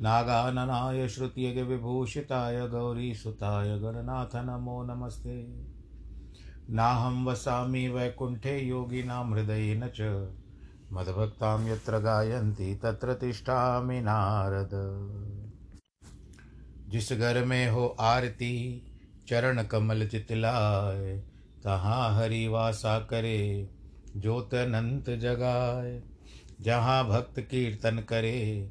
नागाननाय श्रुत्यगविभूषिताय गौरीसुताय गणनाथ नमो नमस्ते। नाहं वसामि वैकुण्ठे योगिनां हृदयेन च। मद्भक्तां यत्र गायन्ति तत्र तिष्ठामि नारद। जिस घर में हो आरती, चरण कमल चितलाय, तहाँ हरि वासा करे, ज्योत अनंत जगाए जहाँ भक्त कीर्तन करे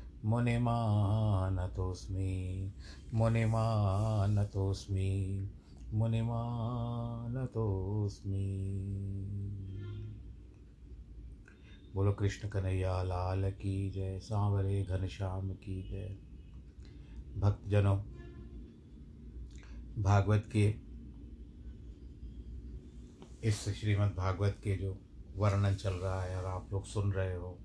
मुनिमानतोऽस्मि मुनिमानतोऽस्मि मुनिमानतोऽस्मि बोलो, कृष्ण कन्हैया, लाल की जय, सांवरे घनश्याम की जय। भक्तजनों, भागवत के, इस श्रीमद् भागवत के जो वर्णन चल रहा है और आप लोग सुन रहे हो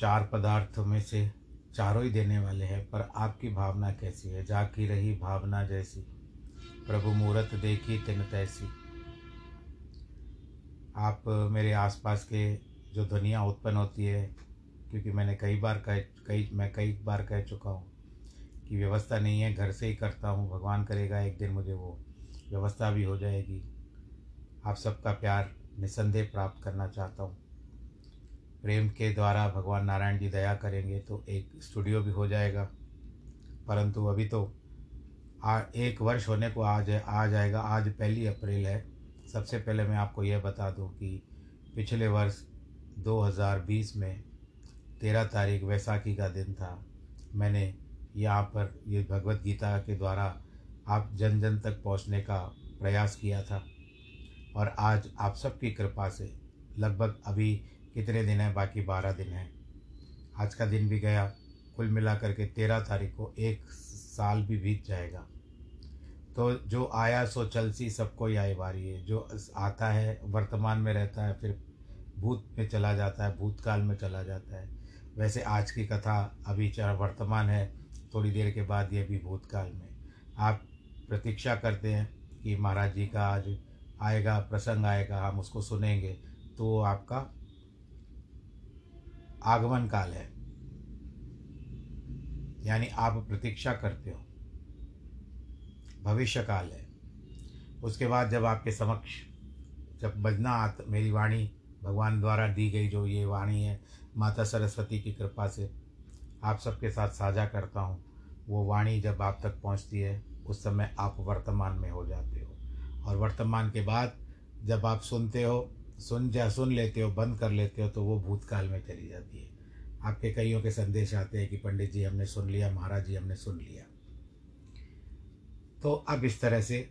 चार पदार्थों में से चारों ही देने वाले हैं, पर आपकी भावना कैसी है? जाकी रही भावना जैसी। प्रभु मूर्त देखी तिन तैसी। आप मेरे आसपास के जो ध्वनियाँ उत्पन्न होती है, क्योंकि मैंने कई बार कह, कई, मैं कई बार कह चुका हूँ कि व्यवस्था नहीं है, घर से ही करता हूँ, भगवान करेगा एक दिन मुझे वो व्यवस्था भी हो जाएगी। आप सबका प्यार निसंदेह प्राप्त करना चाहता हूँ। प्रेम के द्वारा भगवान नारायण जी दया करेंगे तो एक स्टूडियो भी हो जाएगा। परंतु अभी तो आ, एक वर्ष होने को आज आ जाएगा। आज पहली अप्रैल है। सबसे पहले मैं आपको यह बता दूँ कि पिछले वर्ष 2020 में तेरह तारीख वैसाखी का दिन था। मैंने यहाँ पर ये भगवत गीता के द्वारा आप जन जन तक पहुँचने का प्रयास किया था। और आज आप सबकी कृपा से लगभग अभी कितने दिन हैं? बाकी बारह दिन हैं। आज का दिन भी गया। कुल मिलाकर के तेरह तारीख को एक साल भी बीत जाएगा। तो जो आया, सो चल सी सबको आए बारी है। जो आता है, वर्तमान में रहता है, फिर भूत में चला जाता है, भूतकाल में चला जाता है। वैसे आज की कथा अभी चाहे वर्तमान है, थोड़ी देर के बाद ये भी भूतकाल में। आप प्रतीक्षा करते हैं कि महाराज जी का आज आएगा, प्रसंग आएगा, हम उसको सुनेंगे तो आपका आगमन काल है। यानी आप प्रतीक्षा करते हो। भविष्य काल है। उसके बाद जब आपके समक्ष जब बजना आत, मेरी वाणी भगवान द्वारा दी गई जो ये वाणी है, माता सरस्वती की कृपा से आप सबके साथ साझा करता हूँ, वो वाणी जब आप तक पहुँचती है, उस समय आप वर्तमान में हो जाते हो। और वर्तमान के बाद जब आप सुनते हो सुन जा सुन लेते हो बंद कर लेते हो तो वो भूतकाल में चली जाती है। आपके कईयों के संदेश आते हैं कि पंडित जी हमने सुन लिया महाराज जी हमने सुन लिया। तो अब इस तरह से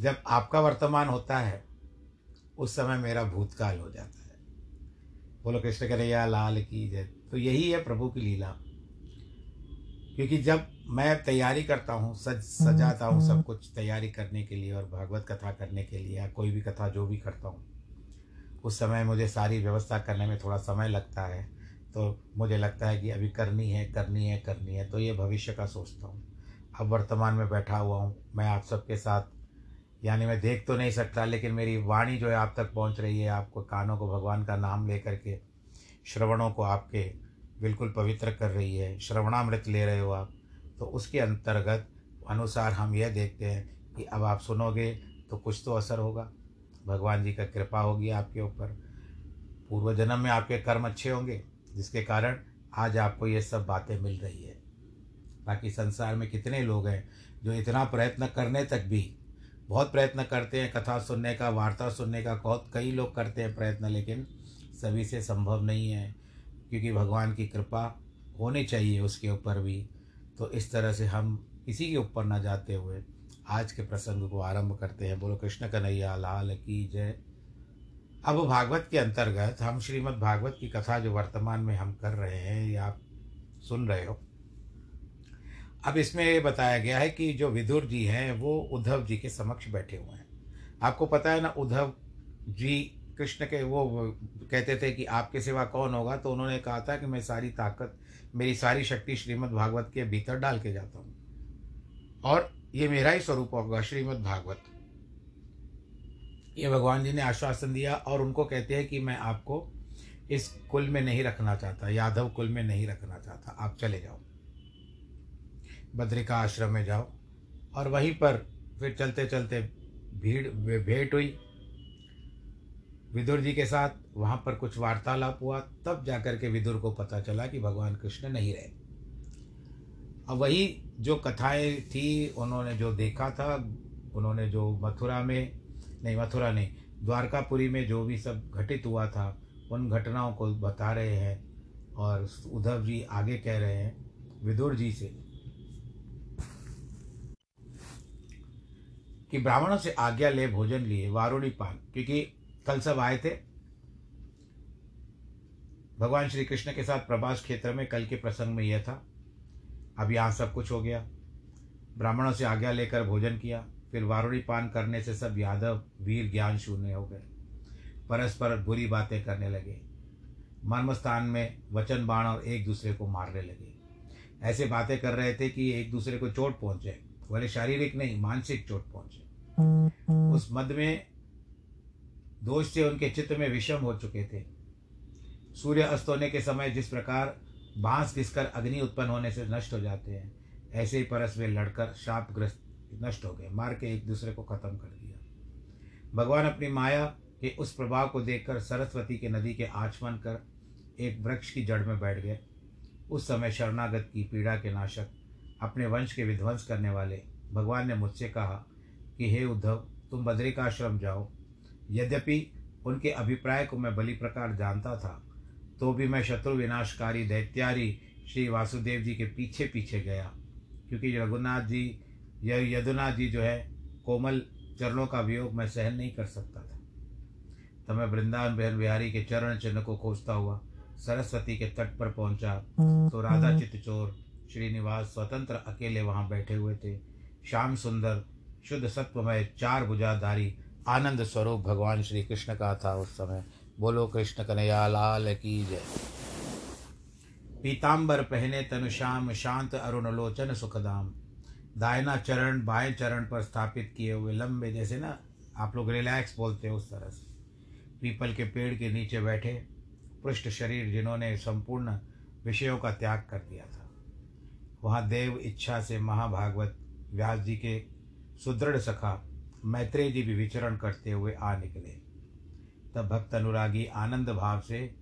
जब आपका वर्तमान होता है उस समय मेरा भूतकाल हो जाता है। बोलो कृष्ण कन्हैया लाल की जय। तो यही है प्रभु की लीला। क्योंकि जब मैं तैयारी करता हूँ सज सजाता हूँ सब कुछ तैयारी करने के लिए और भागवत कथा करने के लिए या कोई भी कथा जो भी करता हूँ उस समय मुझे सारी व्यवस्था करने में थोड़ा समय लगता है। तो मुझे लगता है कि अभी करनी है करनी है करनी है तो ये भविष्य का सोचता हूँ। अब वर्तमान में बैठा हुआ हूँ, मैं आप सबके साथ, यानी मैं देख तो नहीं सकता, लेकिन मेरी वाणी जो है आप तक पहुँच रही है, आपको कानों को भगवान का नाम ले करके श्रवणों को आपके बिल्कुल पवित्र कर रही है, श्रवणामृत ले रहे हो आप तो उसके अंतर्गत अनुसार हम यह देखते हैं कि अब आप सुनोगे तो कुछ तो असर होगा। भगवान जी का कृपा होगी आपके ऊपर। पूर्व जन्म में आपके कर्म अच्छे होंगे, जिसके कारण आज आपको ये सब बातें मिल रही है। बाकी संसार में कितने लोग हैं जो इतना प्रयत्न करने तक भी, बहुत प्रयत्न करते हैं, कथा सुनने का, वार्ता सुनने का, बहुत कई लोग करते हैं प्रयत्न, लेकिन सभी से संभव नहीं है, क्योंकि भगवान की कृपा होनी चाहिए उसके ऊपर भी। तो इस तरह से हम किसी के ऊपर ना जाते हुए आज के प्रसंग को आरंभ करते हैं। बोलो, कृष्ण कन्हैया, लाल की जय। अब भागवत के अंतर्गत हम श्रीमद् भागवत की कथा जो वर्तमान में हम कर रहे हैं, या आप सुन रहे हो। अब इसमें ये बताया गया है कि जो विदुर जी हैं, वो उद्धव जी के समक्ष बैठे हुए हैं। आपको पता है ना, उद्धव जी, कृष्ण के वो कहते थे कि आपके सिवा कौन होगा? तो उन्होंने कहा था कि मैं सारी ताकत, मेरी सारी शक्ति श्रीमद् भागवत के भीतर डाल के जाता हूँ। और ये मेरा ही स्वरूप होगा, श्रीमद् भागवत। ये भगवान जी ने आश्वासन दिया और उनको कहते हैं कि मैं आपको इस कुल में नहीं रखना चाहता, यादव कुल में नहीं रखना चाहता। आप चले जाओ। बद्रिका आश्रम में जाओ। और वहीं पर फिर चलते चलते भीड़, भेंट हुई। विदुर जी के साथ वहाँ पर कुछ वार्तालाप हुआ। तब जाकर के विदुर को पता चला कि भगवान कृष्ण नहीं रहे। अब वही जो कथाएँ थी, उन्होंने जो देखा था, उन्होंने जो मथुरा में, नहीं, मथुरा नहीं, द्वारकापुरी में जो भी सब घटित हुआ था, उन घटनाओं को बता रहे हैं और उद्धव जी आगे कह रहे हैं, विदुर जी से, कि ब्राह्मणों से आज्ञा ले भोजन लिए, वारुणी पान, क्योंकि कल सब आए थे। भगवान श्री कृष्ण के साथ प्रभास क्षेत्र में कल के प्रसंग में यह था। अब यहाँ सब कुछ हो गया। ब्राह्मणों से आज्ञा लेकर भोजन किया। फिर वारुणी पान करने से सब यादव, वीर, ज्ञान शून्य हो गए। परस्पर बुरी बातें करने लगे। मर्म स्थान में वचन बाण और एक दूसरे को मारने लगे। ऐसे बातें कर रहे थे कि एक दूसरे को चोट पहुँचे। बोले शारीरिक नहीं, मानसिक चोट पहुँचे। उस मद में दोष से उनके चित्त में विषम हो चुके थे। सूर्य अस्त होने के समय जिस प्रकार बाँस घिसकर अग्नि उत्पन्न होने से नष्ट हो जाते हैं। ऐसे ही परस में लड़कर शापग्रस्त नष्ट हो गए, मार के एक दूसरे को खत्म कर दिया। भगवान अपनी माया के उस प्रभाव को देखकर सरस्वती के नदी के आचमन कर एक वृक्ष की जड़ में बैठ गए। उस समय शरणागत की पीड़ा के नाशक अपने वंश के विध्वंस करने वाले भगवान ने मुझसे कहा कि, हे उद्धव, तुम बद्रिकाश्रम जाओ। यद्यपि उनके अभिप्राय को मैं भली प्रकार जानता था तो भी मैं शत्रु विनाशकारी दैत्यारी श्री वासुदेव जी के पीछे पीछे गया क्योंकि रघुनाथ जी यह यदुनाथ जी जो है कोमल चरणों का वियोग मैं सहन नहीं कर सकता था। तब मैं वृंदावन बहन बिहारी के चरण चिन्ह को खोजता हुआ सरस्वती के तट पर पहुँचा तो राधा चित्तचोर श्रीनिवास स्वतंत्र अकेले वहाँ बैठे हुए थे। श्याम सुंदर शुद्ध सत्वमय चार भुजाधारी आनंद स्वरूप भगवान श्री कृष्ण का था उस समय। बोलो कृष्ण कन्हैया, लाल की जय। पीताम्बर पहने तनु श्याम, शांत अरुण लोचन सुखदाम। दायना चरण, बाएँ चरण पर स्थापित किए हुए लंबे जैसे ना, आप लोग रिलैक्स बोलते हो उस तरह से। पीपल के पेड़ के नीचे बैठे, पृष्ठ शरीर जिन्होंने संपूर्ण विषयों का त्याग कर दिया था। वहाँ देव इच्छा से महाभागवत, व्यास जी के सुदृढ़ सखा, मैत्रेय जी भी विचरण करते हुए आ निकले। तब भक्त अनुरागी आनंद भाव से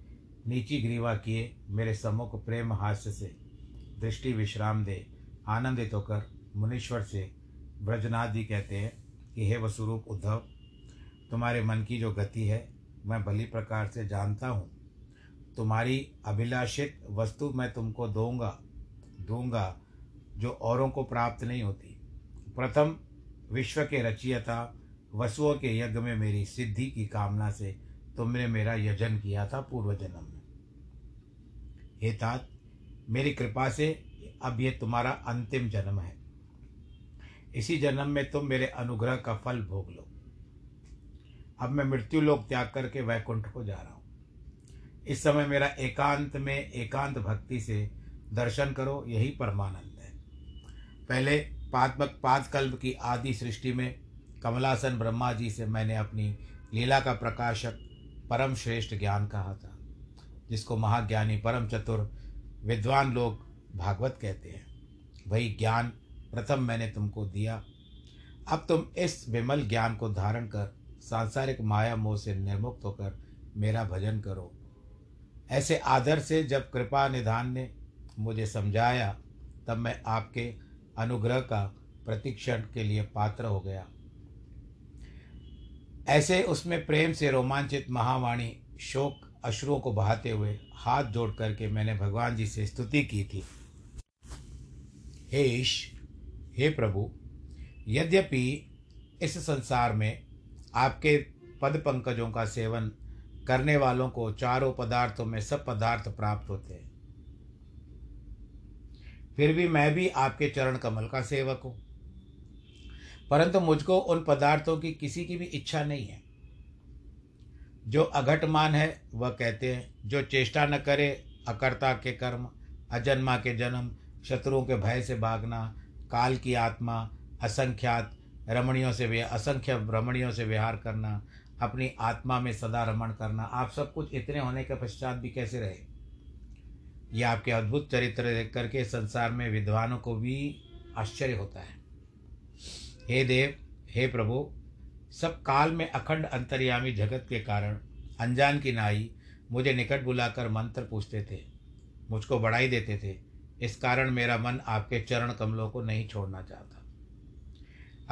नीची ग्रीवा किए मेरे सम्मुख प्रेम हास्य से दृष्टि विश्राम दे, आनंदित होकर मुनीश्वर से ब्रजनाथ जी कहते हैं कि, हे वस्वरूप उद्धव, तुम्हारे मन की जो गति है, मैं भली प्रकार से जानता हूँ। तुम्हारी अभिलाषित वस्तु मैं तुमको दूँगा दूँगा, जो औरों को प्राप्त नहीं होती। प्रथम विश्व के रचियता वसुओं के यज्ञ में मेरी सिद्धि की कामना से तुमने मेरा यजन किया था पूर्व जन्म में। हे तात, मेरी कृपा से अब ये तुम्हारा अंतिम जन्म है। इसी जन्म में तुम मेरे अनुग्रह का फल भोग लो। अब मैं मृत्यु लोक त्याग करके वैकुंठ को जा रहा हूँ। इस समय मेरा एकांत में एकांत भक्ति से दर्शन करो, यही परमानंद है। पहले पात्मक पादकल्प की आदि सृष्टि में कमलासन ब्रह्मा जी से मैंने अपनी लीला का प्रकाशक परम श्रेष्ठ ज्ञान कहा था, जिसको महाज्ञानी परम चतुर विद्वान लोग भागवत कहते हैं। वही ज्ञान प्रथम मैंने तुमको दिया। अब तुम इस विमल ज्ञान को धारण कर सांसारिक माया मोह से निर्मुक्त होकर मेरा भजन करो। ऐसे आदर से जब कृपा निधान ने मुझे समझाया, तब मैं आपके अनुग्रह का प्रतिक्षण के लिए पात्र हो गया। ऐसे उसमें प्रेम से रोमांचित महावाणी शोक, अश्रुओं को बहाते हुए हाथ जोड़ करके मैंने भगवान जी से स्तुति की थी। हे ईश, हे प्रभु, यद्यपि इस संसार में आपके पद पंकजों का सेवन करने वालों को चारों पदार्थों में सब पदार्थ प्राप्त होते हैं, फिर भी मैं भी आपके चरण कमल का सेवक हूँ। परंतु मुझको उन पदार्थों की किसी की भी इच्छा नहीं है। जो अघटमान है, वह कहते हैं, जो चेष्टा न करे, अकर्ता के कर्म, अजन्मा के जन्म, शत्रुओं के भय से भागना, काल की आत्मा, असंख्यात रमणियों से असंख्य रमणियों से व्यवहार करना, अपनी आत्मा में सदा रमण करना, आप सब कुछ इतने होने के पश्चात भी कैसे रहे? ये आपके अद्भुत चरित्र देख करके संसार में विद्वानों को भी आश्चर्य होता है। हे देव, हे प्रभु, सब काल में अखंड अंतर्यामी जगत के कारण अनजान की नाई मुझे निकट बुलाकर मंत्र पूछते थे, मुझको बढ़ाई देते थे। इस कारण मेरा मन आपके चरण कमलों को नहीं छोड़ना चाहता।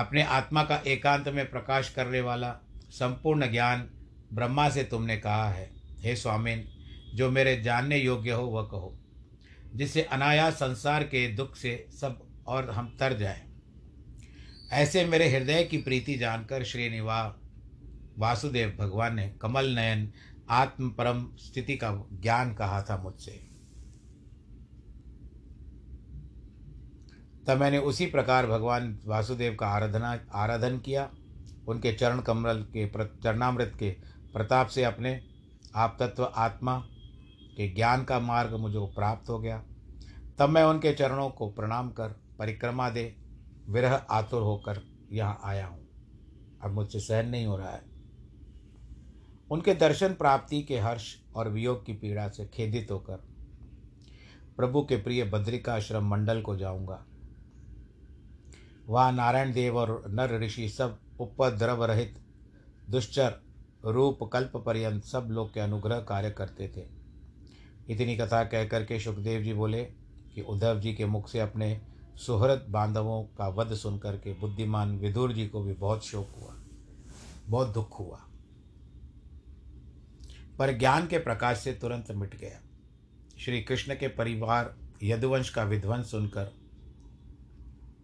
अपने आत्मा का एकांत में प्रकाश करने वाला संपूर्ण ज्ञान ब्रह्मा से तुमने कहा है। हे स्वामीन, जो मेरे जानने योग्य हो, वह कहो, जिससे अनायास संसार के दुख से सब और हम तर जाएँ। ऐसे मेरे हृदय की प्रीति जानकर श्रीनिवा वासुदेव भगवान ने कमल नयन आत्म परम स्थिति का ज्ञान कहा था मुझसे। तब मैंने उसी प्रकार भगवान वासुदेव का आराधना, आराधन किया। उनके चरण कमल के चरणामृत के प्रताप से अपने आप तत्व आत्मा के ज्ञान का मार्ग मुझे प्राप्त हो गया। तब मैं उनके चरणों को प्रणाम कर परिक्रमा दे। विरह आतुर होकर यहाँ आया हूँ। अब मुझसे सहन नहीं हो रहा है। उनके दर्शन प्राप्ति के हर्ष और वियोग की पीड़ा से खेदित होकर प्रभु के प्रिय बद्रिकाश्रम मंडल को जाऊँगा। वहाँ नारायण देव और नर ऋषि सब उपद्रव रहित, दुश्चर, रूप कल्प पर्यंत सब लोग के अनुग्रह कार्य करते थे। इतनी कथा कह करके सुखदेव जी बोले कि उद्धव जी के मुख से अपने सुहृद बांधवों का वध सुनकर के बुद्धिमान विदुर जी को भी बहुत शोक हुआ, बहुत दुख हुआ। पर ज्ञान के प्रकाश से तुरंत मिट गया। श्री कृष्ण के परिवार यदुवंश का विध्वंस सुनकर,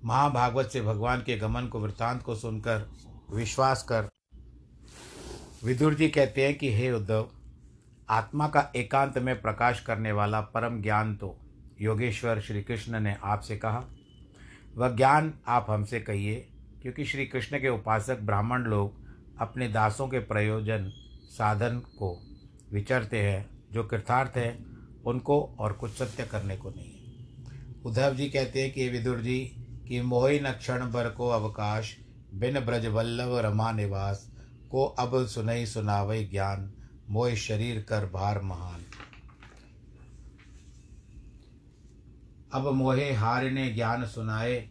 महाभागवत से भगवान के गमन को वृत्तांत को सुनकर विश्वास कर विदुर जी कहते हैं कि, हे उद्धव, आत्मा का एकांत में प्रकाश करने वाला परम ज्ञान तो योगेश्वर श्री कृष्ण ने आपसे कहा वह ज्ञान आप हमसे कहिए, क्योंकि श्री कृष्ण के उपासक ब्राह्मण लोग अपने दासों के प्रयोजन साधन को विचरते हैं, जो कृतार्थ है, उनको और कुछ सत्य करने को नहीं है। उद्धव जी कहते हैं कि विदुर जी, कि मोहि न क्षण भर को अवकाश, बिन ब्रज वल्लभ रमा निवास, को अब सुनई सुनावई ज्ञान, मोह शरीर कर भार महान। अब मोहे हार ने ज्ञान सुनाए,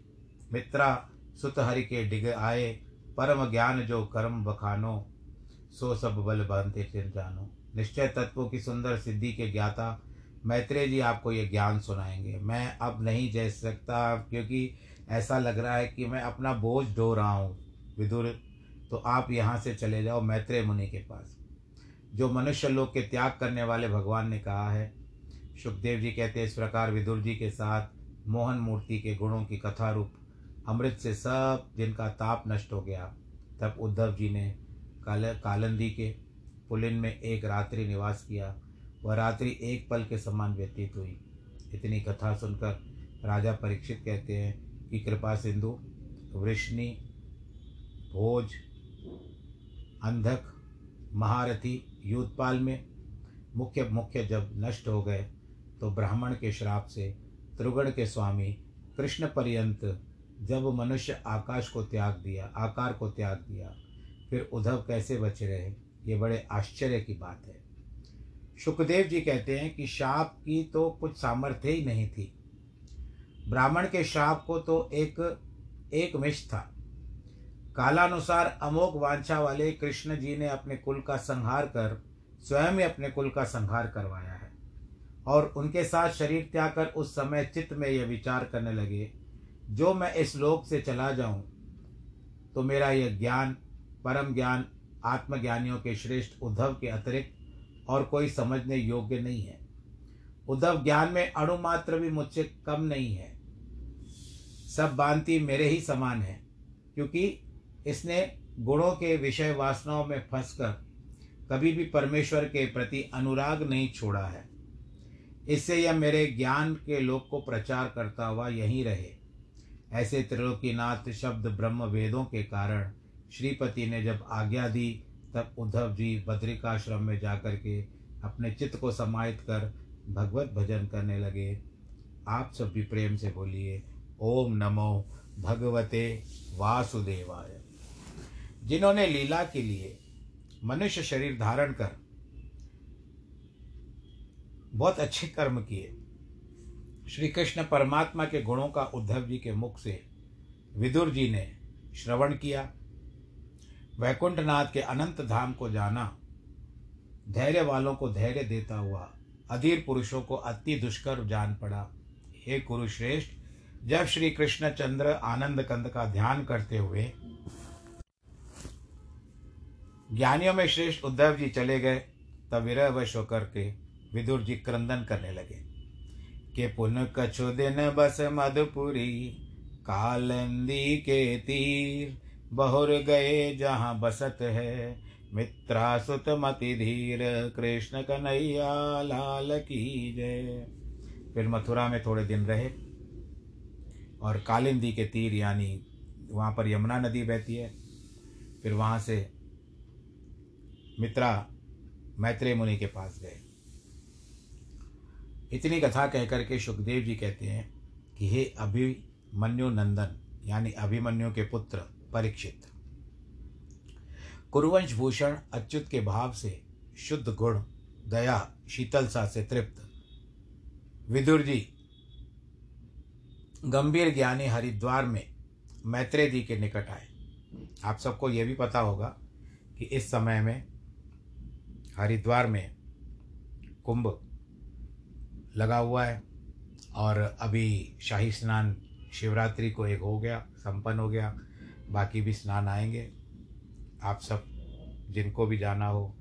मित्रा सुत हरि के डिग आए, परम ज्ञान जो कर्म बखानो, सो सब बल बांधते फिर जानो। निश्चय तत्वों की सुंदर सिद्धि के ज्ञाता, मैत्रेय जी आपको ये ज्ञान सुनाएँगे। मैं अब नहीं जह सकता, क्योंकि ऐसा लग रहा है कि मैं अपना बोझ ढो रहा हूँ। विदुर तो आप यहाँ से चले जाओ मैत्रेय मुनि के पास। जो मनुष्य लोग के त्याग करने वाले भगवान ने कहा है सुखदेव जी कहते हैं, इस प्रकार विदुर जी के साथ मोहन मूर्ति के गुणों की कथा रूप अमृत से सब जिनका ताप नष्ट हो गया। तब उद्धव जी ने काल, कालंदी के पुलिन में एक रात्रि निवास किया। वह रात्रि एक पल के समान व्यतीत हुई। इतनी कथा सुनकर राजा परीक्षित कहते हैं कि कृपा सिंधु, वृष्णि, भोज, अंधक, महारथी, युद्धपाल में मुख्य मुख्य जब नष्ट हो गए तो ब्राह्मण के श्राप से त्रिगुण के स्वामी कृष्ण पर्यंत जब मनुष्य आकाश को त्याग दिया, आकार को त्याग दिया, फिर उद्धव कैसे बचे रहे? ये बड़े आश्चर्य की बात है। सुखदेव जी कहते हैं कि शाप की तो कुछ सामर्थ्य ही नहीं थी। ब्राह्मण के शाप को तो एक एक मिश था। कालानुसार अमोघ वांछा वाले कृष्ण जी ने अपने कुल का संहार कर, स्वयं ही अपने कुल का संहार करवाया है। और उनके साथ शरीर त्याग कर उस समय चित्त में यह विचार करने लगे, जो मैं इस लोक से चला जाऊँ तो मेरा यह ज्ञान, परम ज्ञान, आत्मज्ञानियों के श्रेष्ठ उद्धव के अतिरिक्त और कोई समझने योग्य नहीं है। उद्धव ज्ञान में अणुमात्र भी मुझसे कम नहीं है। सब बांति मेरे ही समान है, क्योंकि इसने गुणों के विषय वासनाओं में फंसकर कभी भी परमेश्वर के प्रति अनुराग नहीं छोड़ा है। इससे यह मेरे ज्ञान के लोक को प्रचार करता हुआ यहीं रहे। ऐसे त्रिलोकीनाथ शब्द ब्रह्म वेदों के कारण श्रीपति ने जब आज्ञा दी, तब उद्धव जी बद्रिकाश्रम में जाकर के अपने चित्त को समाहित कर भगवत भजन करने लगे। आप सब भी प्रेम से बोलिए, ओम नमो भगवते वासुदेवाय। जिन्होंने लीला के लिए मनुष्य शरीर धारण कर बहुत अच्छे कर्म किए। श्री कृष्ण परमात्मा के गुणों का उद्धव जी के मुख से विदुर जी ने श्रवण किया। वैकुंठनाथ के अनंत धाम को जाना, धैर्य वालों को धैर्य देता हुआ, अधीर पुरुषों को अति दुष्कर जान पड़ा। हे कुरुश्रेष्ठ, जब श्री कृष्ण चंद्र आनंद कंद का ध्यान करते हुए ज्ञानियों में श्रेष्ठ उद्धव जी चले गए, तब विरहवश होकर के विदुर जी क्रंदन करने लगे। के पुन कछु दिन बस मधुपुरी, कालंदी के तीर, बहुर गए जहाँ बसत है। मित्रा सुत मति धीर, कृष्ण कन्हैया लाल की जय। फिर मथुरा में थोड़े दिन रहे और कालिंदी के तीर यानी वहाँ पर यमुना नदी बहती है। फिर वहाँ से मित्रा मैत्रेय मुनि के पास गए। इतनी कथा कह करके सुखदेव जी कहते हैं कि हे अभिमन्यु नंदन, यानी अभिमन्यु के पुत्र, परीक्षित। कुरुवंश भूषण अच्युत के भाव से शुद्ध गुण, दया, शीतलता से तृप्त। विदुर जी, गंभीर ज्ञानी हरिद्वार में मैत्रेय जी के निकट आए। आप सबको ये भी पता होगा कि इस समय में हरिद्वार में कुंभ लगा हुआ है। और अभी शाही स्नान शिवरात्रि को एक हो गया, संपन्न हो गया। बाकी भी स्नान आएँगे। आप सब जिनको भी जाना हो।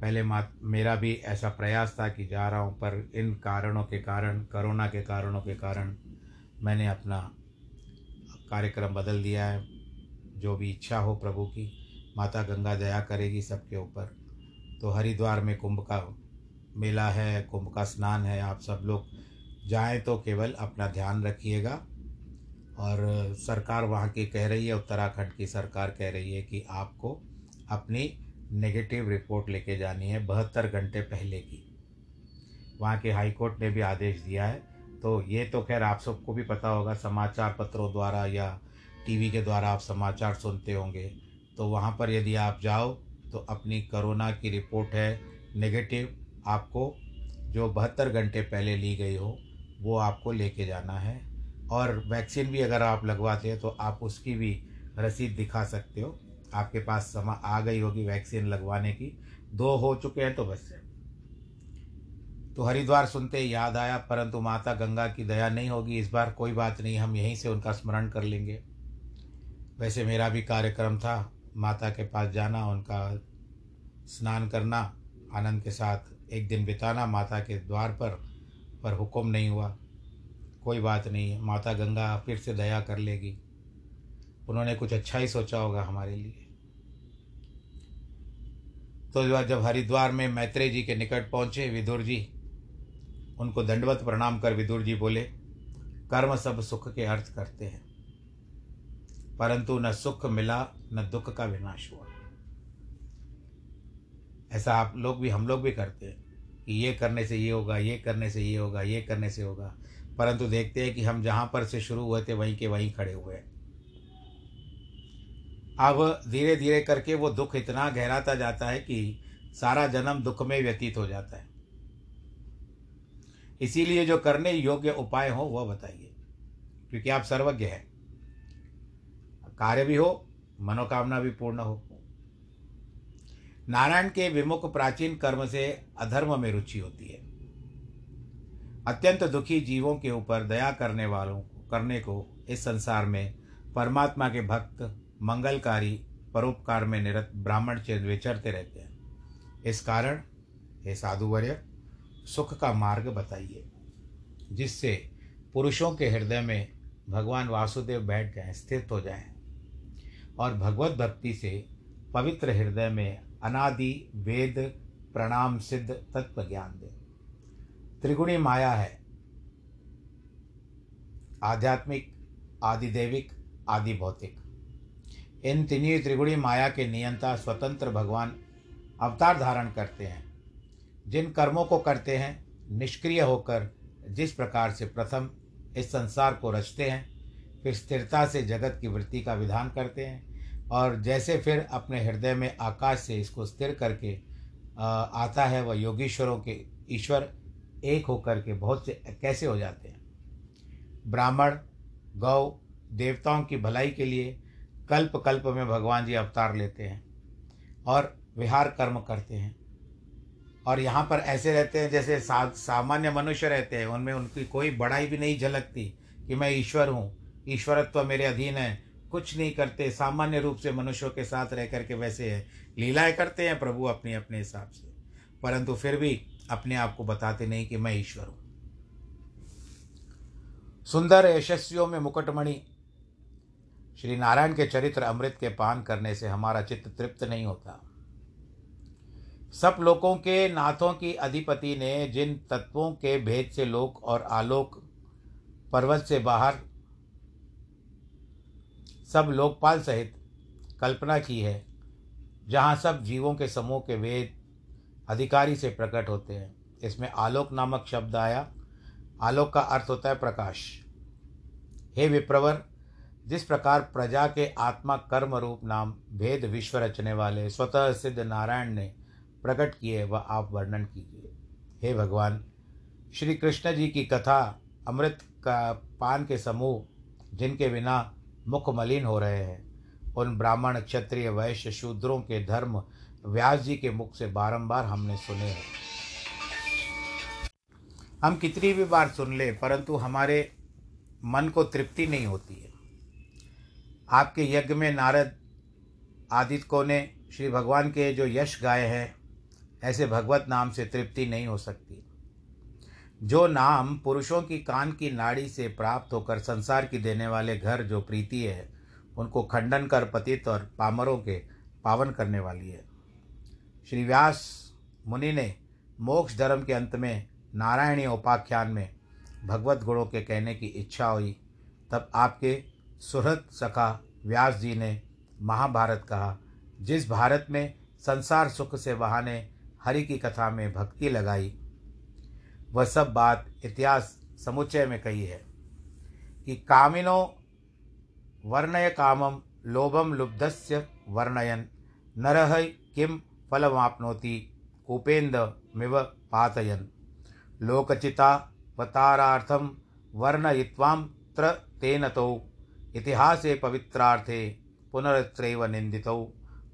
पहले मा, मेरा भी ऐसा प्रयास था कि जा रहा हूँ, पर इन कारणों के कारण, कोरोना के कारणों के कारण मैंने अपना कार्यक्रम बदल दिया है। जो भी इच्छा हो प्रभु की, माता गंगा दया करेगी सबके ऊपर। तो हरिद्वार में कुंभ का मेला है, कुंभ का स्नान है, आप सब लोग जाएँ तो केवल अपना ध्यान रखिएगा। और सरकार वहाँ की कह रही है, उत्तराखंड की सरकार कह रही है कि आपको अपनी नेगेटिव रिपोर्ट लेके जानी है बहत्तर घंटे पहले की। वहाँ के हाई कोर्ट ने भी आदेश दिया है। तो ये तो खैर आप सबको भी पता होगा, समाचार पत्रों द्वारा या टीवी के द्वारा आप समाचार सुनते होंगे। तो वहाँ पर यदि आप जाओ तो अपनी कोरोना की रिपोर्ट है नेगेटिव आपको जो बहत्तर घंटे पहले ली गई हो, वो आपको लेके जाना है। और वैक्सीन भी अगर आप लगवाते हैं तो आप उसकी भी रसीद दिखा सकते हो। आपके पास समा, आ गई होगी वैक्सीन लगवाने की। दो हो चुके हैं तो बस। तो हरिद्वार सुनते याद आया, परंतु माता गंगा की दया नहीं होगी। इस बार कोई बात नहीं, हम यहीं से उनका स्मरण कर लेंगे। वैसे मेरा भी कार्यक्रम था, माता के पास जाना, उनका स्नान करना। आनंद के साथ एक दिन बिताना माता के द्वार पर पर हुक्म नहीं हुआ। कोई बात नहीं, माता गंगा फिर से दया कर लेगी। उन्होंने कुछ अच्छा ही सोचा होगा हमारे लिए। तो जब हरिद्वार में मैत्रेय जी के निकट पहुँचे, विदुर जी, उनको दंडवत प्रणाम कर विदुर जी बोले, कर्म सब सुख के अर्थ करते हैं, परंतु न सुख मिला, न दुख का विनाश हुआ। ऐसा आप लोग भी, हम लोग भी करते हैं कि ये करने से ये होगा, ये करने से ये होगा, ये करने से होगा। परंतु देखते हैं कि हम जहाँ पर से शुरू हुए थे, वहीं के वहीं खड़े हुए हैं। अब धीरे धीरे करके वो दुख इतना गहराता जाता है कि सारा जन्म दुख में व्यतीत हो जाता है। इसीलिए जो करने योग्य उपाय हो, वह बताइए, क्योंकि आप सर्वज्ञ हैं। कार्य भी हो, मनोकामना भी पूर्ण हो। नारायण के विमुख प्राचीन कर्म से अधर्म में रुचि होती है। अत्यंत दुखी जीवों के ऊपर दया करने वालों करने को इस संसार में परमात्मा के भक्त मंगलकारी परोपकार में निरत ब्राह्मण चेत विचरते रहते हैं। इस कारण हे साधुवर्य, सुख का मार्ग बताइए, जिससे पुरुषों के हृदय में भगवान वासुदेव बैठ जाएँ, स्थित हो जाएँ और भगवत भक्ति से पवित्र हृदय में अनादि, वेद, प्रणाम, सिद्ध तत्व ज्ञान दे। त्रिगुणी माया है। आध्यात्मिक, आदिदेविक आदि भौतिक इन तीनों त्रिगुणी माया के नियंता स्वतंत्र भगवान अवतार धारण करते हैं। जिन कर्मों को करते हैं, निष्क्रिय होकर जिस प्रकार से प्रथम इस संसार को रचते हैं, फिर स्थिरता से जगत की वृत्ति का विधान करते हैं। और जैसे फिर अपने हृदय में आकाश से इसको स्थिर करके आता है वह योगीश्वरों के ईश्वर एक होकर के बहुत से कैसे हो जाते हैं? ब्राह्मण गौ देवताओं की भलाई के लिए कल्प कल्प में भगवान जी अवतार लेते हैं और विहार कर्म करते हैं। और यहाँ पर ऐसे रहते हैं जैसे सा, सामान्य मनुष्य रहते हैं उनमें उनकी कोई बड़ाई भी नहीं झलकती कि मैं ईश्वर हूँ ईश्वरत्व मेरे अधीन है कुछ नहीं करते, सामान्य रूप से मनुष्यों के साथ रह करके वैसे है। लीलाएँ करते हैं प्रभु अपने अपने हिसाब से। परंतु फिर भी अपने आप को बताते नहीं कि मैं ईश्वर हूँ। सुंदर यशस्वियों में मुकुटमणि श्री नारायण के चरित्र अमृत के पान करने से हमारा चित्त तृप्त नहीं होता। सब लोगों के नाथों की अधिपति ने जिन तत्वों के भेद से लोक और आलोक पर्वत से बाहर सब लोकपाल सहित कल्पना की है, जहाँ सब जीवों के समूह के वेद अधिकारी से प्रकट होते हैं। इसमें आलोक नामक शब्द आया। आलोक का अर्थ होता है प्रकाश। हे विप्रवर, जिस प्रकार प्रजा के आत्मा कर्म रूप नाम भेद विश्व रचने वाले स्वतः सिद्ध नारायण ने प्रकट किए वह आप वर्णन कीजिए। हे भगवान, श्री कृष्ण जी की कथा अमृत का पान के समूह, जिनके बिना मुख मलिन हो रहे हैं। उन ब्राह्मण क्षत्रिय वैश्य शूद्रों के धर्म व्यास जी के मुख से बारंबार हमने सुने हैं। हम कितनी भी बार सुन ले, परंतु हमारे मन को तृप्ति नहीं होती है। आपके यज्ञ में नारद आदित्य ने श्री भगवान के जो यश गाए हैं, ऐसे भगवत नाम से तृप्ति नहीं हो सकती। जो नाम पुरुषों की कान की नाड़ी से प्राप्त होकर संसार की देने वाले घर जो प्रीति है, उनको खंडन कर पतित और पामरों के पावन करने वाली है। श्री व्यास मुनि ने मोक्ष धर्म के अंत में नारायणी उपाख्यान में भगवत गुणों के कहने की इच्छा हुई। तब आपके सुहृद सखा व्यास जी ने महाभारत कहा, जिस भारत में संसार सुख से बहाने हरि की कथा में भक्ति लगाई वह सब बात इतिहास समुच्चय में कही है कि कामिनो वर्णय कामम लोभम लुब्धस्य वर्णयन। नरह किम फलमाप्नोति कुपेन्द्र मिव पातयन। लोकचिता वतारार्थम वर्णयित्वां तेन तौ। इतिहासे पवित्रार्थे पुनरत्रैव निन्दितौ।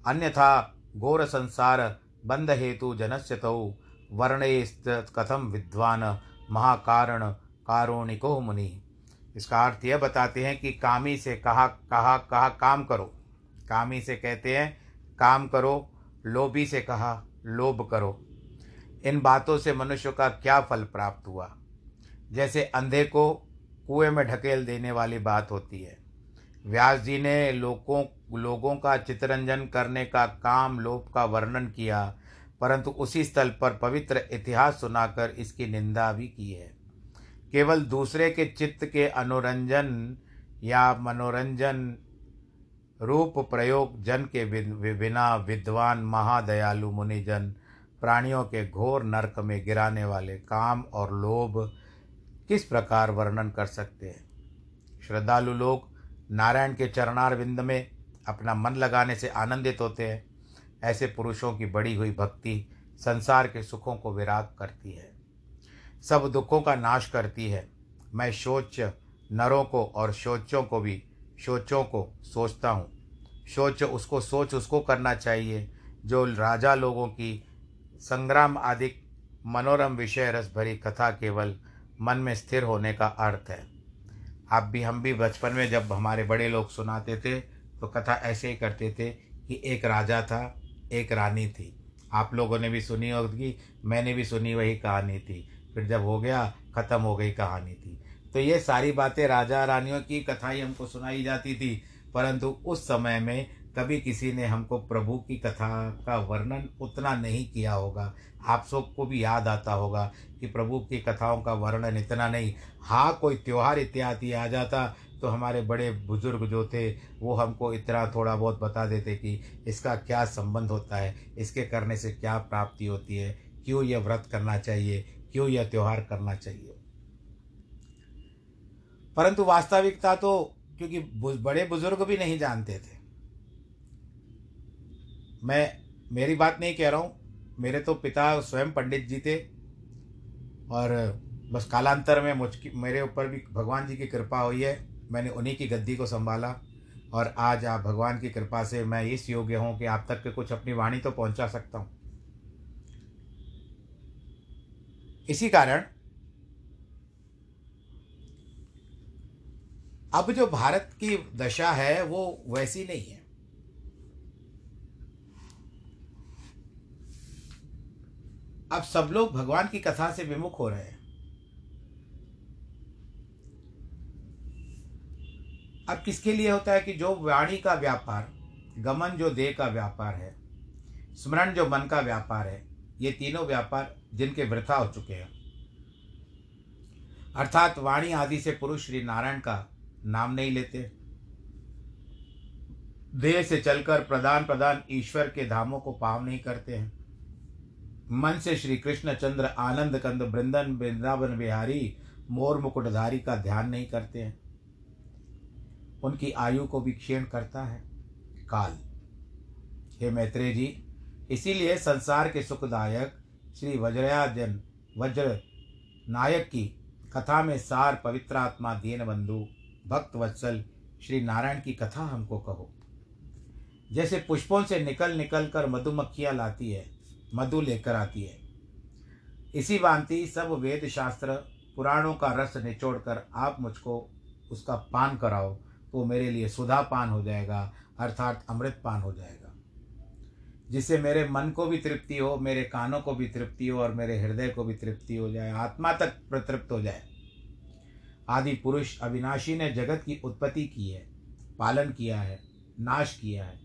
अन्यथा घोरसंसार बन्धहेतु जनस्य तौ। कथम विद्वान महाकारण कारुणिको मुनि। इसका अर्थ यह बताते हैं कि कामी से कहा कहा कहा, काम करो। कामी से कहते हैं, काम करो, लोभी से कहा, लोभ करो। इन बातों से मनुष्य का क्या फल प्राप्त हुआ? जैसे अंधे को कुएँ में ढकेल देने वाली बात होती है। व्यास जी ने लोगों लोगों का चितरंजन करने का काम, लोभ का वर्णन किया। परंतु उसी स्थल पर पवित्र इतिहास सुनाकर इसकी निंदा भी की है। केवल दूसरे के चित्त के अनुरंजन या मनोरंजन रूप प्रयोग जन के बिना विद्वान महादयालु मुनिजन, प्राणियों के घोर नरक में गिराने वाले काम और लोभ किस प्रकार वर्णन कर सकते हैं? श्रद्धालु लोग नारायण के चरणारविंद में अपना मन लगाने से आनंदित होते हैं। ऐसे पुरुषों की बड़ी हुई भक्ति संसार के सुखों को विराग करती है। सब दुखों का नाश करती है। मैं शोच नरों को और शोचों को भी, शोचों को सोचता हूँ। शोच उसको सोच उसको करना चाहिए, जो राजा लोगों की संग्राम आदि मनोरम विषय रस भरी कथा केवल मन में स्थिर होने का अर्थ है। आप भी, हम भी बचपन में जब हमारे बड़े लोग सुनाते थे तो कथा ऐसे ही करते थे कि एक राजा था एक रानी थी। आप लोगों ने भी सुनी होगी, मैंने भी सुनी वही कहानी थी। फिर जब हो गया, ख़त्म हो गई कहानी थी। तो ये सारी बातें राजा रानियों की कथाएँ हमको सुनाई जाती थी, परंतु उस समय में कभी किसी ने हमको प्रभु की कथा का वर्णन उतना नहीं किया होगा। आप सबको भी याद आता होगा कि प्रभु की कथाओं का वर्णन इतना नहीं। हाँ कोई त्यौहार इत्यादि आ जाता तो हमारे बड़े बुज़ुर्ग जो थे, वो हमको इतना थोड़ा बहुत बता देते कि इसका क्या संबंध होता है, इसके करने से क्या प्राप्ति होती है, क्यों यह व्रत करना चाहिए, क्यों यह त्यौहार करना चाहिए। परंतु वास्तविकता तो क्योंकि बड़े बुज़ुर्ग भी नहीं जानते थे। मैं, मेरी बात नहीं कह रहा हूँ, मेरे तो पिता स्वयं पंडित जी थे, और बस कालांतर में मुझ मेरे ऊपर भी भगवान जी की कृपा हुई है। मैंने उन्हीं की गद्दी को संभाला और आज आप भगवान की कृपा से मैं इस योग्य हूँ कि आप तक के कुछ अपनी वाणी तो पहुँचा सकता हूँ। इसी कारण अब जो भारत की दशा है, वो वैसी नहीं है। अब सब लोग भगवान की कथा से विमुख हो रहे हैं। अब किसके लिए होता है कि जो वाणी का व्यापार, गमन जो देह का व्यापार है, स्मरण जो मन का व्यापार है, ये तीनों व्यापार जिनके वृथा हो चुके हैं। अर्थात वाणी आदि से पुरुष श्री नारायण का नाम नहीं लेते। देह से चलकर प्रदान प्रदान ईश्वर के धामों को पाव नहीं करते हैं। मन से श्री कृष्ण चंद्र आनंद कंद वृंदन वृंदावन बिहारी मोर मुकुटधारी का ध्यान नहीं करते हैं। उनकी आयु को भी क्षीण करता है। काल। हे मैत्रेय जी, इसीलिए संसार के सुखदायक श्री वज्रयाजन वज्र नायक की कथा में सार पवित्रात्मा दीन बंधु, भक्त वत्सल श्री नारायण की कथा हमको कहो। जैसे पुष्पों से निकल निकल कर मधुमक्खियाँ लाती है, मधु लेकर आती है। इसी भांति सब वेद शास्त्र पुराणों का रस निचोड़कर आप मुझको उसका पान कराओ। तो मेरे लिए सुधा पान हो जाएगा, अर्थात अमृत पान हो जाएगा। जिससे मेरे मन को भी तृप्ति हो, मेरे कानों को भी तृप्ति हो और मेरे हृदय को भी तृप्ति हो जाए, आत्मा तक प्रतृप्त हो जाए। आदि पुरुष अविनाशी ने जगत की उत्पत्ति की है, पालन किया है, नाश किया है।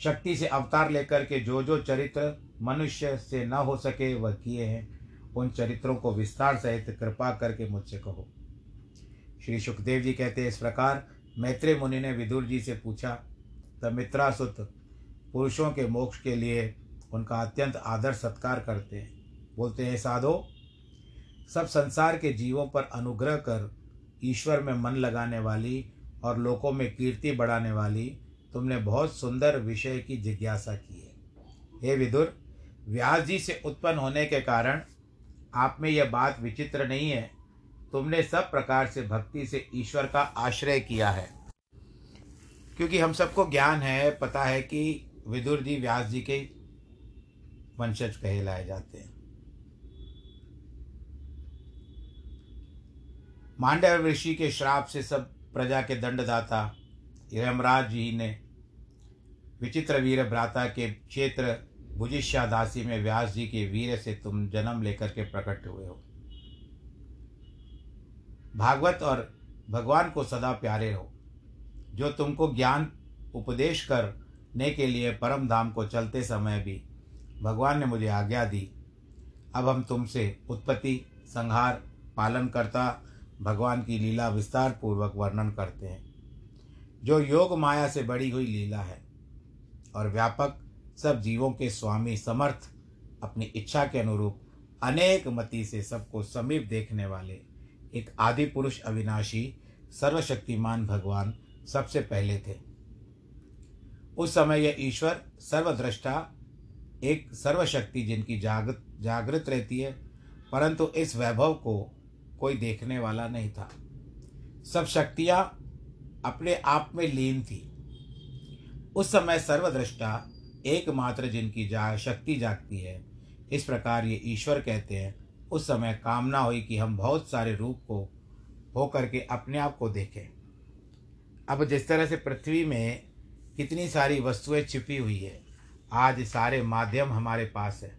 शक्ति से अवतार लेकर के जो जो चरित्र मनुष्य से न हो सके, वह किए हैं। उन चरित्रों को विस्तार सहित कृपा करके मुझसे कहो। श्री सुखदेव जी कहते हैं, इस प्रकार मैत्रेय मुनि ने विदुर जी से पूछा तब मित्रासुत, पुरुषों के मोक्ष के लिए उनका अत्यंत आदर सत्कार करते हैं। बोलते हैं, साधो, सब संसार के जीवों पर अनुग्रह कर ईश्वर में मन लगाने वाली और लोकों में कीर्ति बढ़ाने वाली तुमने बहुत सुंदर विषय की जिज्ञासा की है। हे विदुर, व्यास जी से उत्पन्न होने के कारण आप में यह बात विचित्र नहीं है तुमने सब प्रकार से भक्ति से ईश्वर का आश्रय किया है। क्योंकि हम सबको ज्ञान है, पता है कि विदुर जी व्यास जी के वंशज कहे लाए जाते हैं। मांडव ऋषि के श्राप से सब प्रजा के दंडदाता यमराज जी ने विचित्र वीर भ्राता के क्षेत्र भुजिष्यादासी में व्यास जी के वीर से तुम जन्म लेकर के प्रकट हुए हो। भागवत और भगवान को सदा प्यारे हो। जो तुमको ज्ञान उपदेश करने के लिए परम धाम को चलते समय भी भगवान ने मुझे आज्ञा दी। अब हम तुमसे उत्पत्ति, संहार पालन करता भगवान की लीला विस्तार पूर्वक वर्णन करते हैं। जो योग माया से बड़ी हुई लीला है और व्यापक सब जीवों के स्वामी समर्थ अपनी इच्छा के अनुरूप अनेक मति से सबको समीप देखने वाले एक आदि पुरुष अविनाशी सर्वशक्तिमान भगवान सबसे पहले थे। उस समय यह ईश्वर सर्वद्रष्टा, एक सर्वशक्ति जिनकी जागृत जागृत रहती है, परंतु इस वैभव को कोई देखने वाला नहीं था। सब शक्तियाँ अपने आप में लीन थी। उस समय सर्वद्रष्टा एकमात्र जिनकी जा, शक्ति जागती है, इस प्रकार ये ईश्वर कहते हैं उस समय कामना हुई कि हम बहुत सारे रूप को हो करके अपने आप को देखें। अब जिस तरह से पृथ्वी में कितनी सारी वस्तुएँ छिपी हुई है, आज सारे माध्यम हमारे पास है।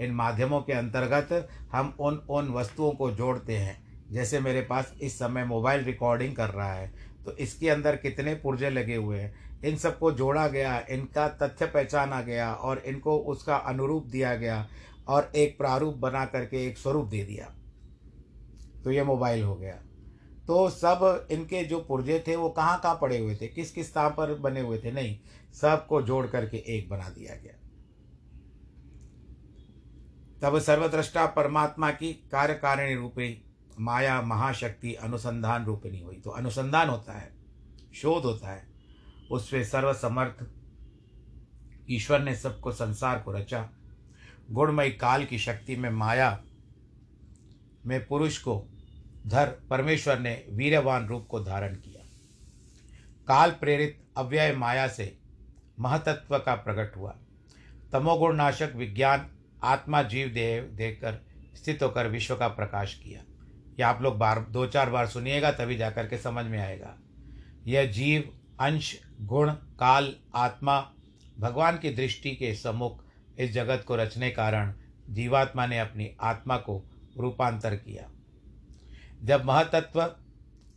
इन माध्यमों के अंतर्गत हम उन उन वस्तुओं को जोड़ते हैं। जैसे मेरे पास इस समय मोबाइल रिकॉर्डिंग कर रहा है तो इसके अंदर कितने पुर्जे लगे हुए हैं। इन सबको जोड़ा गया, इनका तथ्य पहचाना गया और इनको उसका अनुरूप दिया गया। और एक प्रारूप बना करके एक स्वरूप दे दिया। तो ये मोबाइल हो गया। तो सब इनके जो पुर्जे थे, वो कहाँ कहाँ पड़े हुए थे? किस किस स्थान पर बने हुए थे? नहीं, सबको जोड़ करके एक बना दिया गया। तब सर्वद्रष्टा परमात्मा की कार्यकारिणी रूपी, माया महाशक्ति अनुसंधान रूपिणी हुई। तो अनुसंधान होता है, शोध होता है। उसमें सर्वसमर्थ ईश्वर ने सबको संसार को रचा। गुणमय काल की शक्ति में माया में पुरुष को धर परमेश्वर ने वीरवान रूप को धारण किया। काल प्रेरित अव्यय माया से महतत्व का प्रकट हुआ। तमोगुण नाशक विज्ञान आत्मा जीव देह देकर स्थित होकर विश्व का प्रकाश किया। यह आप लोग बार, दो चार बार सुनिएगा तभी जाकर के समझ में आएगा। यह जीव, अंश, गुण, काल, आत्मा, भगवान की दृष्टि के सम्मुख इस जगत को रचने कारण जीवात्मा ने अपनी आत्मा को रूपांतर किया। जब महतत्व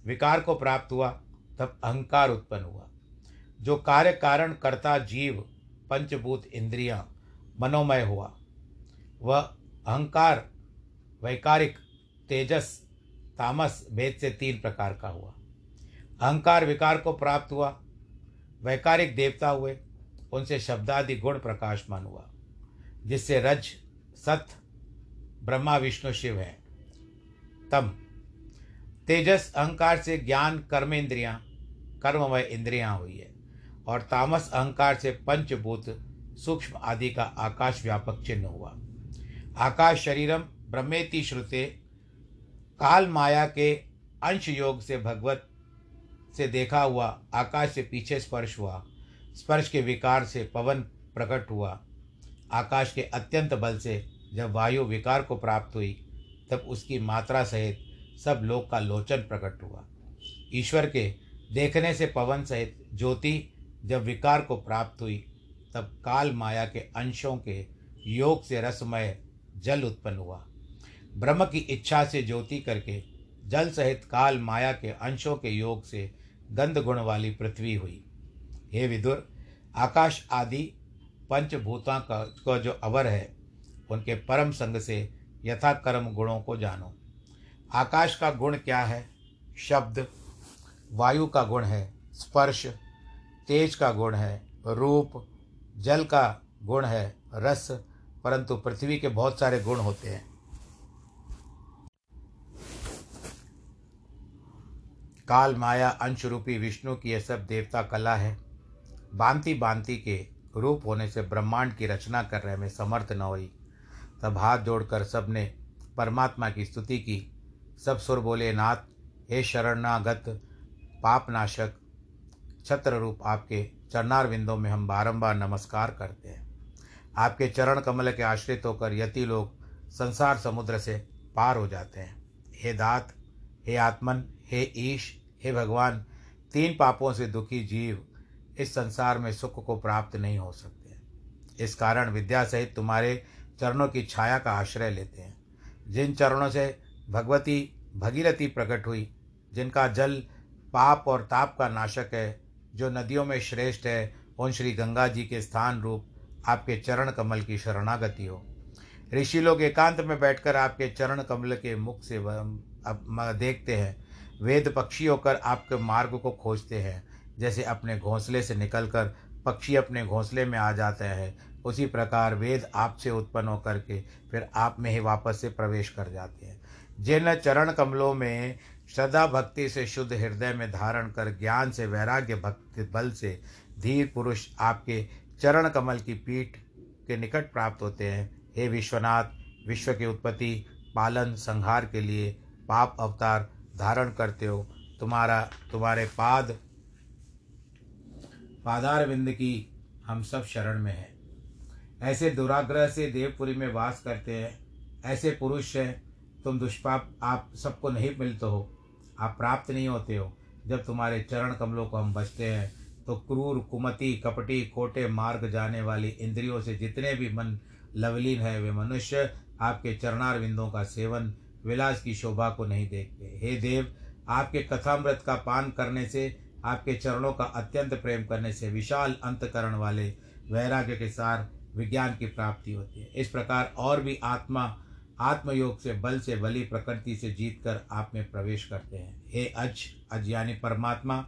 विकार को प्राप्त हुआ, तब अहंकार उत्पन्न हुआ। जो कार्य कारण करता जीव, पंचभूत इंद्रियाँ, मनोमय हुआ, वह अहंकार, वैकारिक, तेजस, तामस भेद से तीन प्रकार का हुआ। अहंकार विकार को प्राप्त हुआ, वैकारिक देवता हुए, उनसे शब्दादि गुण प्रकाशमान हुआ। जिससे रज, सत, ब्रह्मा, विष्णु, शिव है। तम। तेजस, अहंकार से ज्ञान, कर्मेंद्रियाँ, कर्ममय इंद्रियाँ हुई है। और तामस, अहंकार से पंचभूत, सूक्ष्म आदि का आकाश व्यापक चिन्ह हुआ। आकाश शरीरम, ब्रह्मेति श्रुते, काल माया के अंश योग से भगवत से देखा हुआ, आकाश से पीछे स्पर्श हुआ, स्पर्श के विकार से पवन प्रकट हुआ आकाश के अत्यंत बल से जब वायु विकार को प्राप्त हुई, तब उसकी मात्रा सहित सब लोक का लोचन प्रकट हुआ। ईश्वर के देखने से पवन सहित ज्योति जब विकार को प्राप्त हुई, तब काल माया के अंशों के योग से रसमय जल उत्पन्न हुआ। ब्रह्म की इच्छा से ज्योति करके जल सहित काल माया के अंशों के योग से गंध गुण वाली पृथ्वी हुई। हे विदुर, आकाश आदि पंचभूता का, को जो अवर है, उनके परम संग से यथा कर्म गुणों को जानो। आकाश का गुण क्या है? शब्द। वायु का गुण है स्पर्श। तेज का गुण है रूप। जल का गुण है रस। परंतु पृथ्वी के बहुत सारे गुण होते हैं। काल माया अंश रूपी विष्णु की यह सब देवता कला है। बांति बांति के रूप होने से ब्रह्मांड की रचना करने में समर्थ न हुई। तब हाथ जोड़कर सबने परमात्मा की स्तुति की। सब सुर बोले, नाथ, हे शरणागत, पापनाशक छत्र रूप आपके चरणार विंदों में हम बारंबार नमस्कार करते हैं। आपके चरण कमल के आश्रित होकर यति लोग संसार समुद्र से पार हो जाते हैं। हे दात, हे आत्मन, हे ईश, हे भगवान, तीन पापों से दुखी जीव इस संसार में सुख को प्राप्त नहीं हो सकते इस कारण विद्या सहित तुम्हारे चरणों की छाया का आश्रय लेते हैं। जिन चरणों से भगवती भगीरथी प्रकट हुई, जिनका जल, पाप और ताप का नाशक है, जो नदियों में श्रेष्ठ है, उन श्री गंगा जी के स्थान रूप आपके चरण कमल की शरणागति हो। ऋषि लोग एकांत में बैठकर आपके चरण कमल के मुख से देखते हैं। वेद पक्षी होकर आपके मार्ग को खोजते हैं। जैसे अपने घोंसले से निकलकर पक्षी अपने घोंसले में आ जाते हैं, उसी प्रकार वेद आपसे उत्पन्न होकर के फिर आप में ही वापस से प्रवेश कर जाते हैं। जिन चरण कमलों में श्रद्धा भक्ति से शुद्ध हृदय में धारण कर ज्ञान से वैराग्य भक्ति बल से धीर पुरुष आपके चरण कमल की पीठ के निकट प्राप्त होते हैं। हे विश्वनाथ, विश्व की उत्पत्ति, पालन, संहार के लिए पाप अवतार धारण करते हो। तुम्हारा, तुम्हारे पाद पादार विंद की हम सब शरण में हैं। ऐसे दुराग्रह से देवपुरी में वास करते हैं, ऐसे पुरुष हैं, तुम दुष्पाप, आप सबको नहीं मिलते हो, आप प्राप्त नहीं होते हो। जब तुम्हारे चरण कमलों को हम बचते हैं तो क्रूर, कुमति, कपटी, खोटे मार्ग जाने वाली इंद्रियों से जितने भी मन लवलीन है, वे मनुष्य आपके चरणार विंदों का सेवन, विलास की शोभा को नहीं देखते। हे देव, आपके कथामृत का पान करने से आपके चरणों का अत्यंत प्रेम करने से विशाल अंतकरण वाले वैराग्य के सार विज्ञान की प्राप्ति होती है। इस प्रकार और भी आत्मा, आत्मयोग से, बल से, बली प्रकृति से जीत कर आप में प्रवेश करते हैं। हे अज अज यानी परमात्मा,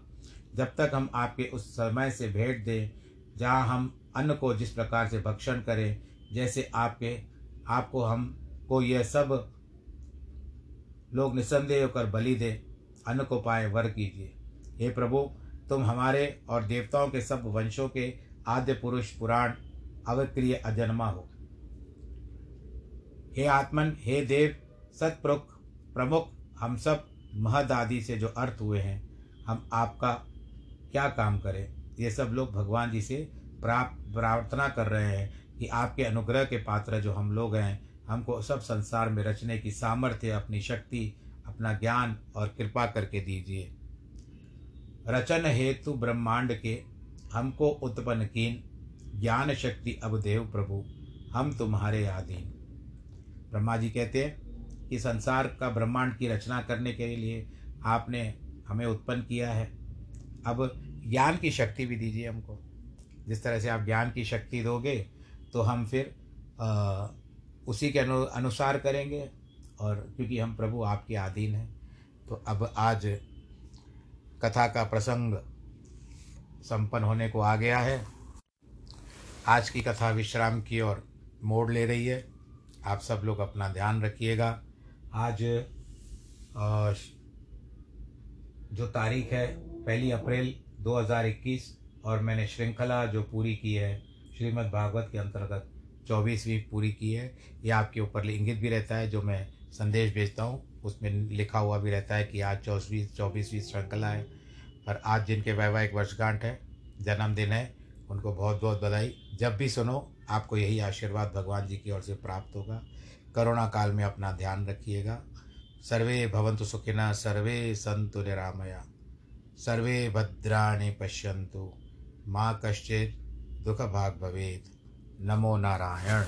जब तक हम आपके उस समय से भेंट दें, जहाँ हम अन्न को जिस प्रकार से भक्षण करें, जैसे आपके, आपको हम, को यह सब लोग निसंदेह होकर बलि दें, अन्न को पाए, वर कीजिए। हे प्रभु, तुम हमारे और देवताओं के सब वंशों के आद्य पुरुष पुराण अवक्रिय अजन्मा हो। हे आत्मन, हे देव सतप्रमुख प्रमुख, हम सब महद आदि से जो अर्थ हुए हैं, हम आपका क्या काम करें? ये सब लोग भगवान जी से प्राप्त प्रार्थना कर रहे हैं कि आपके अनुग्रह के पात्र जो हम लोग हैं, हमको सब संसार में रचने की सामर्थ्य, अपनी शक्ति, अपना ज्ञान और कृपा करके दीजिए। रचन हेतु ब्रह्मांड के हमको उत्पन्न कीन ज्ञान शक्ति अब देव प्रभु हम तुम्हारे आधीन। ब्रह्मा जी कहते हैं कि संसार का ब्रह्मांड की रचना करने के लिए आपने हमें उत्पन्न किया है। अब ज्ञान की शक्ति भी दीजिए हमको। जिस तरह से आप ज्ञान की शक्ति दोगे तो हम फिर आ, उसी के अनु अनुसार करेंगे और क्योंकि हम प्रभु आपके अधीन हैं तो अब आज कथा का प्रसंग संपन्न होने को आ गया है। आज की कथा विश्राम की ओर मोड़ ले रही है। आप सब लोग अपना ध्यान रखिएगा। आज जो तारीख है, पहली अप्रैल 2021 और मैंने श्रृंखला जो पूरी की है, श्रीमद् भागवत के अंतर्गत चौबीसवीं पूरी की है। यह आपके ऊपर इंगित भी रहता है, जो मैं संदेश भेजता हूँ। उसमें लिखा हुआ भी रहता है कि आज चौबीसवीं चौबीसवीं श्रृंखला है। पर आज जिनके वैवाहिक वर्षगांठ है, जन्मदिन है, उनको बहुत बहुत बधाई। जब भी सुनो, आपको यही आशीर्वाद भगवान जी की ओर से प्राप्त होगा। करोना काल में अपना ध्यान रखिएगा। सर्वे भवंतु सुखिना, सर्वे संतु निरामया। सर्वे भद्राणि पश्यंतु माँ कश्चित दुःखभाग् भवेद नमो नारायण।